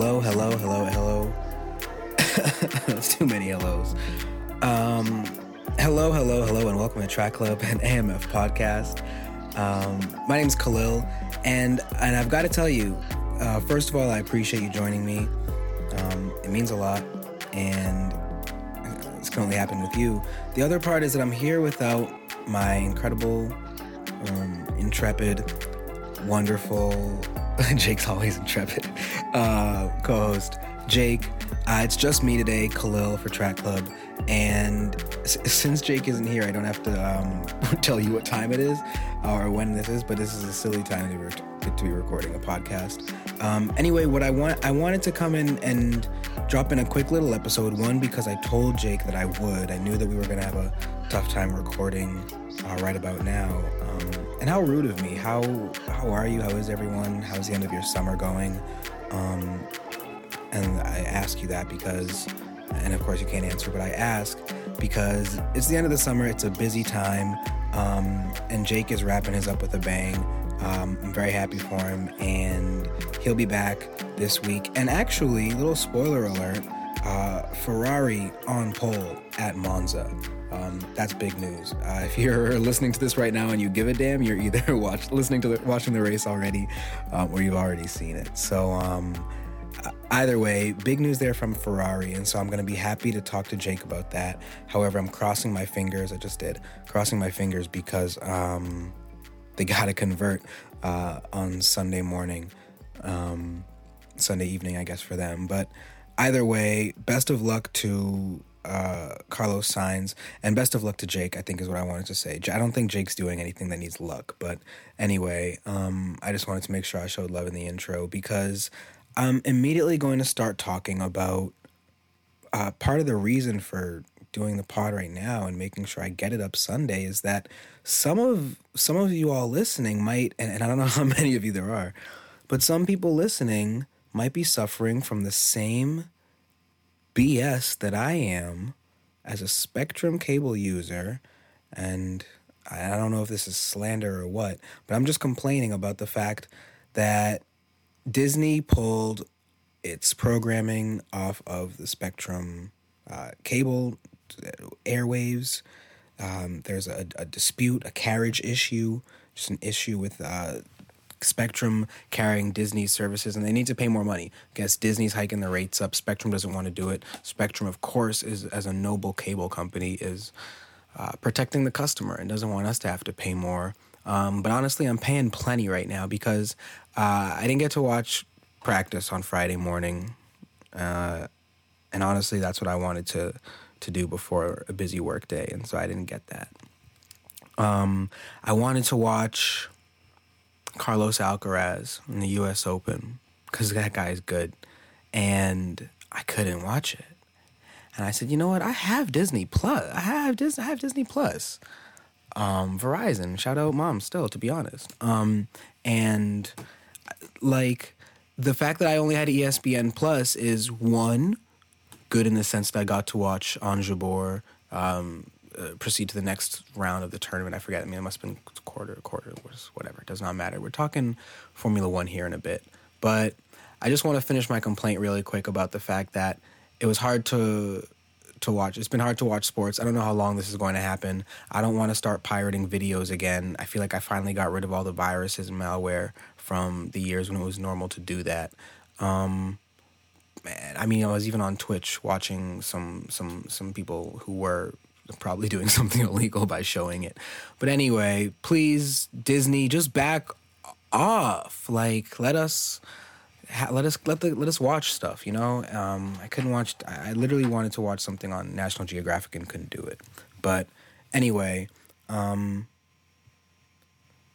Hello, hello, hello, hello. That's too many hellos. Um, hello, hello, hello, and welcome to Track Club and AMF podcast. Um, my name is Khalil, and and I've got to tell you, uh, first of all, I appreciate you joining me. Um, it means a lot, and this can only happen with you. The other part is that I'm here without my incredible, um, intrepid, wonderful, Jake's always intrepid, uh, co host, Jake. Uh, it's just me today, Khalil for Track Club. And s- since Jake isn't here, I don't have to um, tell you what time it is or when this is, but this is a silly time to, re- to be recording a podcast. Um, anyway, what I want, I wanted to come in and drop in a quick little episode. One, because I told Jake that I would. I knew that we were going to have a tough time recording uh, right about now. Um, and how rude of me. How how are you? How is everyone? How's the end of your summer going? Um, and I ask you that because, and of course you can't answer, but I ask because it's the end of the summer. It's a busy time, um, and Jake is wrapping his up with a bang. Um, I'm very happy for him, and he'll be back this week. And actually, little spoiler alert: uh, Ferrari on pole at Monza. Um, that's big news. Uh, if you're listening to this right now and you give a damn, you're either watch, listening to the, watching the race already, um, or you've already seen it. So um, either way, big news there from Ferrari, and so I'm going to be happy to talk to Jake about that. However, I'm crossing my fingers. I just did crossing my fingers because um, they got to convert uh, on Sunday morning, um, Sunday evening, I guess for them. But either way, best of luck to uh, Carlos Sainz, and best of luck to Jake. I think is what I wanted to say. I don't think Jake's doing anything that needs luck, but anyway, um, I just wanted to make sure I showed love in the intro because I'm immediately going to start talking about uh, part of the reason for doing the pod right now and making sure I get it up Sunday is that some of some of you all listening might, and, and I don't know how many of you there are, but some people listening might be suffering from the same BS that I am as a Spectrum cable user, and I don't know if this is slander or what, but I'm just complaining about the fact that Disney pulled its programming off of the Spectrum uh, cable airwaves. Um, there's a, a, dispute, a carriage issue, just an issue with uh, Spectrum carrying Disney services, and they need to pay more money. I guess Disney's hiking the rates up. Spectrum doesn't want to do it. Spectrum, of course, is as a noble cable company, is uh, protecting the customer and doesn't want us to have to pay more. Um, but honestly, I'm paying plenty right now because uh, I didn't get to watch practice on Friday morning, uh, and honestly, that's what I wanted to to do before a busy work day, and so I didn't get that. Um, I wanted to watch Carlos Alcaraz in the U.S. Open because that guy's good, and I couldn't watch it. And I said, you know what? I have Disney Plus. I have Disney. I have Disney Plus. Um, Verizon. Shout out, mom. Still, to be honest. Um, and like the fact that I only had ESPN Plus is one good in the sense that I got to watch Ons Jabeur um, uh, proceed to the next round of the tournament. I forget. I mean, it must have been quarter, quarter, whatever. It does not matter. We're talking Formula One here in a bit, but I just want to finish my complaint really quick about the fact that it was hard to to watch. It's been hard to watch sports. I don't know how long this is going to happen. I don't want to start pirating videos again. I feel like I finally got rid of all the viruses and malware from the years when it was normal to do that. Um, man, I mean, I was even on Twitch watching some some some people who were probably doing something illegal by showing it. But anyway, please Disney, just back off. Like, let us let us let the let us watch stuff. You know, um, I couldn't watch. I, I literally wanted to watch something on National Geographic and couldn't do it. But anyway, um,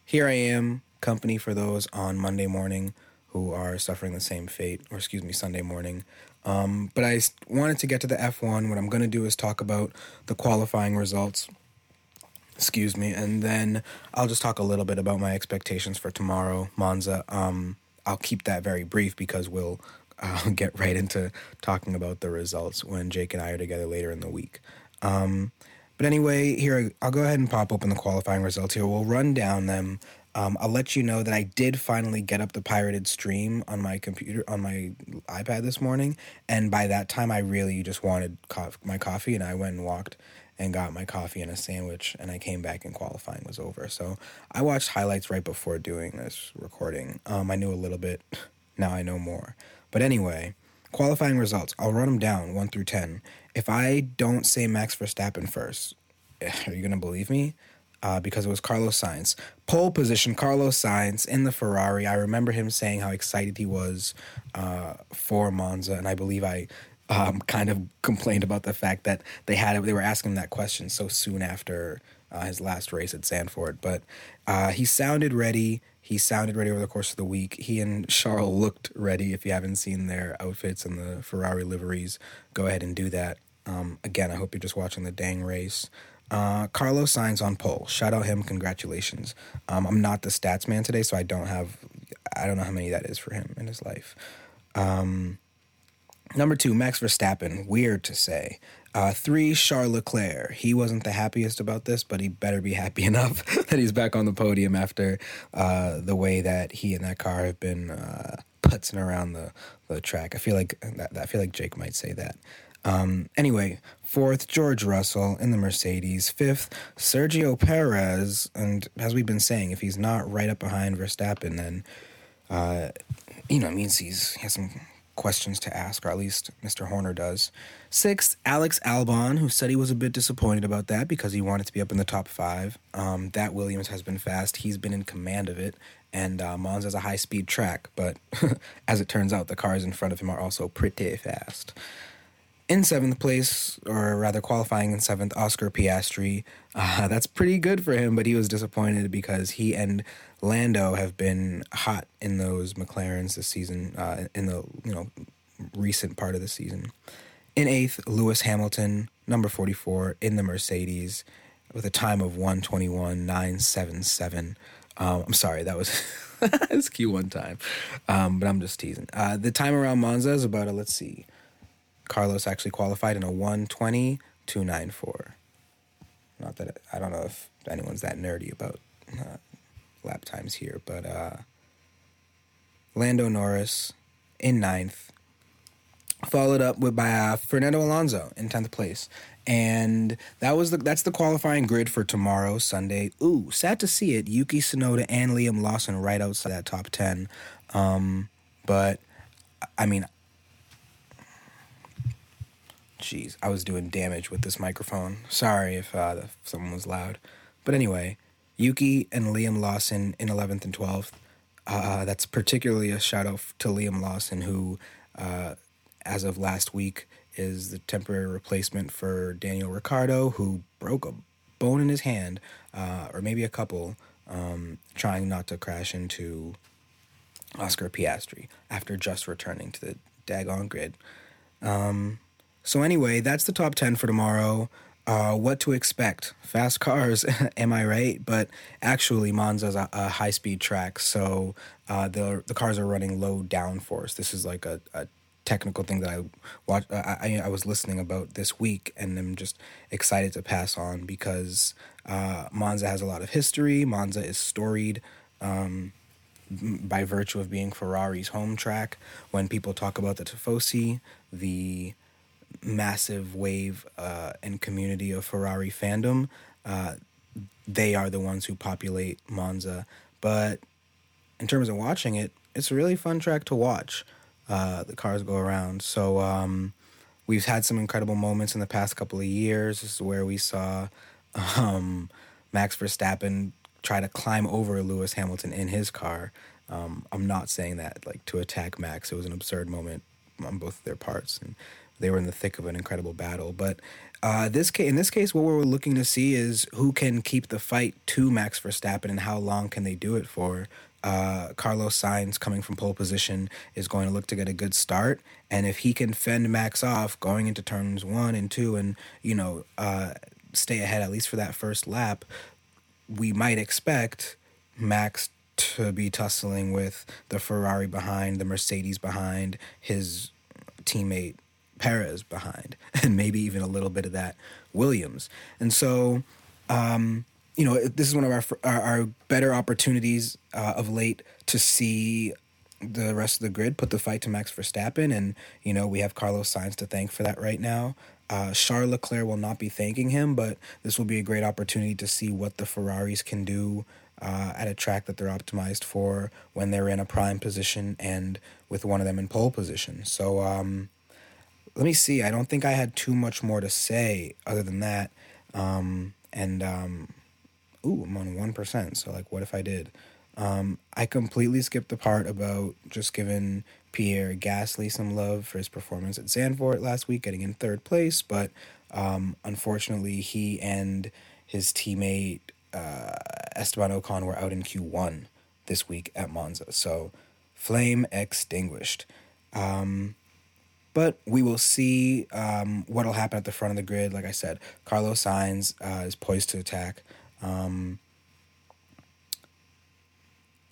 here I am, company for those on Monday morning who are suffering the same fate, or excuse me, Sunday morning. Um, but I wanted to get to the F1. What I'm going to do is talk about the qualifying results. Excuse me, and then I'll just talk a little bit about my expectations for tomorrow, Monza. Um, I'll keep that very brief because we'll uh, get right into talking about the results when Jake and I are together later in the week. Um, but anyway, here I'll go ahead and pop open the qualifying results here. We'll run down them Um, I'll let you know that I did finally get up the pirated stream on my computer on my iPad this morning, and by that time I really just wanted co- my coffee, and I went and walked and got my coffee and a sandwich, and I came back and qualifying was over. So I watched highlights right before doing this recording. Um, I knew a little bit, now I know more. But anyway, qualifying results. I'll run them down one through ten. If I don't say Max Verstappen first, are you gonna believe me? Uh, because it was Carlos Sainz. Pole position, Carlos Sainz in the Ferrari. I remember him saying how excited he was uh, for Monza, and I believe I um, kind of complained about the fact that they had they were asking him that question so soon after uh, his last race at Zandvoort. But uh, he sounded ready. He sounded ready over the course of the week. He and Charles looked ready. If you haven't seen their outfits and the Ferrari liveries, go ahead and do that. Um, again, I hope you're just watching the dang race. Uh, Carlos Sainz on pole. Shout out him. Congratulations. Um, I'm not the stats man today, so I don't have. I don't know how many that is for him in his life. Um, Number two, Max Verstappen. Weird to say. Uh, three, Charles Leclerc. He wasn't the happiest about this, but he better be happy enough that he's back on the podium after uh, the way that he and that car have been uh, putzing around the, the track. I feel like I feel like Jake might say that. Um, anyway, fourth, George Russell in the Mercedes. Fifth, Sergio Perez. And as we've been saying, if he's not right up behind Verstappen, then uh, you know it means he's he has some questions to ask, or at least Mr. Horner does. Sixth, Alex Albon, who said he was a bit disappointed about that because he wanted to be up in the top five. Um, that Williams has been fast. He's been in command of it. And uh, Monza's a high speed track, but as it turns out, the cars in front of him are also pretty fast. In seventh place, or rather qualifying in seventh, Oscar Piastri. Uh, that's pretty good for him, but he was disappointed because he and Lando have been hot in those McLarens this season, uh, in the you know recent part of the season. In eighth, Lewis Hamilton, number 44, in the Mercedes, with a time of 121.977. Um, I'm sorry, that was it's Q1 time, um, but I'm just teasing. Uh, the time around Monza is about a, let's see, Carlos actually qualified in a 120 294. Not that I don't know if anyone's that nerdy about uh, lap times here, but uh, Lando Norris in ninth, followed up with by uh, Fernando Alonso in tenth place, and that was the that's the qualifying grid for tomorrow Sunday. Ooh, sad to see it. Yuki Tsunoda and Liam Lawson right outside that top ten, um, but I mean Jeez, I was doing damage with this microphone. Sorry if, uh, if someone was loud. But anyway, Yuki and Liam Lawson in 11th and 12th. Uh, that's particularly a shout out to Liam Lawson, who, uh, as of last week, is the temporary replacement for Daniel Ricciardo, who broke a bone in his hand, uh, or maybe a couple, um, trying not to crash into Oscar Piastri after just returning to the daggone grid. Um, so anyway, that's the top 10 for tomorrow. Uh, what to expect? Fast cars, am I right? But actually, Monza's a, a high speed track, so uh, the the cars are running low downforce. This is like a, a technical thing that I watch. I, I was listening about this week, and I'm just excited to pass on because uh, Monza has a lot of history. Monza is storied. Um, by virtue of being Ferrari's home track, when people talk about the Tifosi, the massive wave uh, and community of Ferrari fandom, uh, they are the ones who populate Monza. But in terms of watching it, it's a really fun track to watch. Uh, the cars go around. So um, we've had some incredible moments in the past couple of years. This is where we saw um, Max Verstappen try to climb over Lewis Hamilton in his car. Um, I'm not saying that like to attack Max. It was an absurd moment on both their parts, and they were in the thick of an incredible battle. But uh, this case, in this case, what we're looking to see is who can keep the fight to Max Verstappen and how long can they do it for. Uh, Carlos Sainz coming from pole position is going to look to get a good start, and if he can fend Max off going into turns one and two, and you know uh, stay ahead at least for that first lap, we might expect Max to be tussling with the Ferrari behind, the Mercedes behind, his teammate Perez behind, and maybe even a little bit of that Williams. And so, um, you know, this is one of our our, our better opportunities uh, of late to see the rest of the grid put the fight to Max Verstappen, and you know we have Carlos Sainz to thank for that right now. Uh, Charles Leclerc will not be thanking him, but this will be a great opportunity to see what the Ferraris can do uh, at a track that they're optimized for when they're in a prime position and with one of them in pole position. So um, let me see. I don't think I had too much more to say other than that. Um, and um, ooh, I'm on one percent. So like, what if I did? Um, I completely skipped the part about just giving Pierre Gasly some love for his performance at Zandvoort last week, getting in third place. But um, unfortunately, he and his teammate uh, Esteban Ocon were out in Q1 this week at Monza. So flame extinguished. Um, but we will see um, what will happen at the front of the grid. Like I said, Carlos Sainz uh, is poised to attack. Um,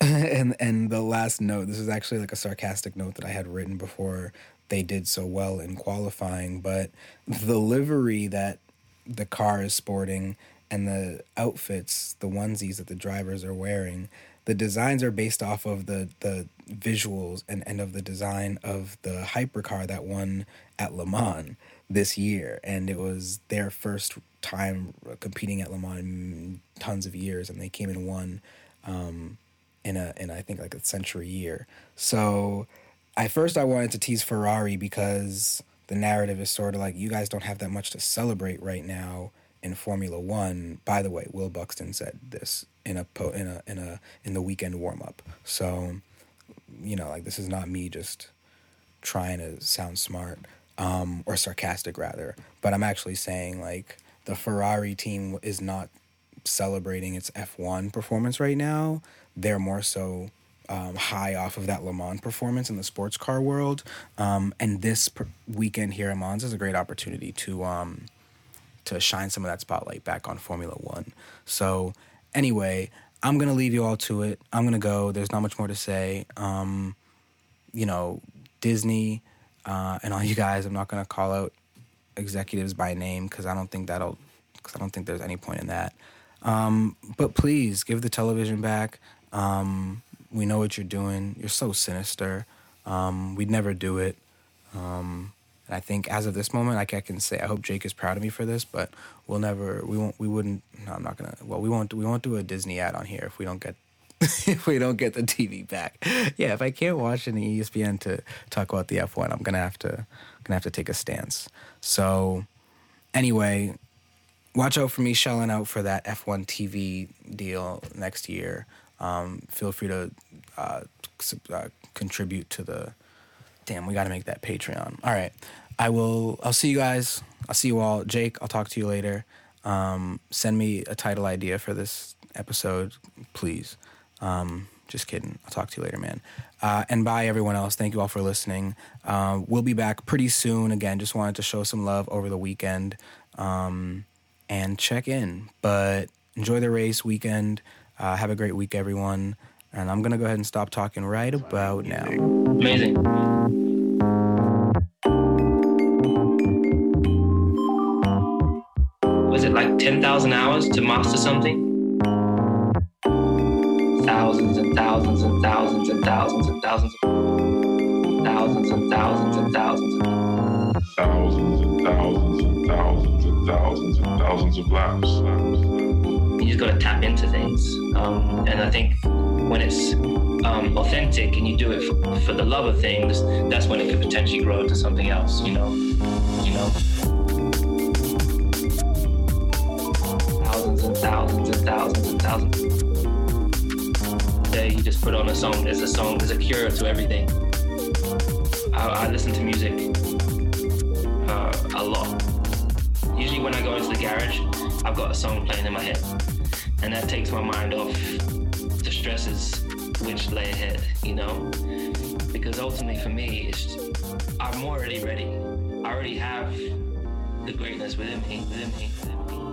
and and the last note, this is actually like a sarcastic note that I had written before they did so well in qualifying, but the livery that the car is sporting and the outfits, the onesies that the drivers are wearing, the designs are based off of the the visuals and, and of the design of the hypercar that won at Le Mans this year. And it was their first time competing at Le Mans in tons of years and they came and won um, in a in I think like a century year. So at first I wanted to tease Ferrari because the narrative is sort of like you guys don't have that much to celebrate right now in Formula One. By the way, Will Buxton said this in a po- in a in a in the weekend warm up. So, you know, like this is not me just trying to sound smart um, or sarcastic rather, but I'm actually saying like the Ferrari team is not celebrating its F1 performance right now they're more so um, high off of that Le Mans performance in the sports car world. Um, and this weekend here at Monza is a great opportunity to um, to shine some of that spotlight back on Formula One. So anyway, I'm gonna leave you all to it. I'm gonna go. There's not much more to say. Um, you know, Disney uh, and all you guys. I'm not gonna call out executives by name because I don't think that'll. Because I don't think there's any point in that. Um, but please give the television back. Um, we know what you're doing. You're so sinister. Um, we'd never do it. Um, and I think as of this moment, like I can say, I hope Jake is proud of me for this. But we'll never, we won't, we wouldn't. No, I'm not gonna. Well, we won't. We won't do a Disney ad on here if we don't get if we don't get the TV back. Yeah, if I can't watch any ESPN to talk about the F1, I'm gonna have to gonna have to take a stance. So anyway, watch out for me shelling out for that F1 TV deal next year um, feel free to uh, uh, contribute to the. Damn, we got to make that Patreon. All right, I will. I'll see you guys. I'll see you all. Jake, I'll talk to you later. Um, send me a title idea for this episode, please. Um, just kidding. I'll talk to you later, man. Uh, and bye, everyone else. Thank you all for listening. Uh, we'll be back pretty soon. Again, just wanted to show some love over the weekend um, and check in. But enjoy the race weekend. Uh, have a great week, everyone. And I'm going to go ahead and stop talking right about now. Amazing. 10,000 hours to master something? Thousands and thousands and thousands and thousands and thousands of thousands and thousands and thousands and thousands and thousands and thousands and thousands and thousands of laps you just got to tap into things. Um, and I think when it's um, authentic and you do it for, for, the love of things, that's when it could potentially grow into something else. You know, you know. Thousands and thousands and thousands. Day you just put on a song. There's a song. There's a cure to everything. I, I listen to music uh, a lot. Usually when I go into the garage, I've got a song playing in my head and that takes my mind off the stresses which lay ahead, you know? Because ultimately for me, it's I'm already ready. I already have the greatness within me, within me, within me.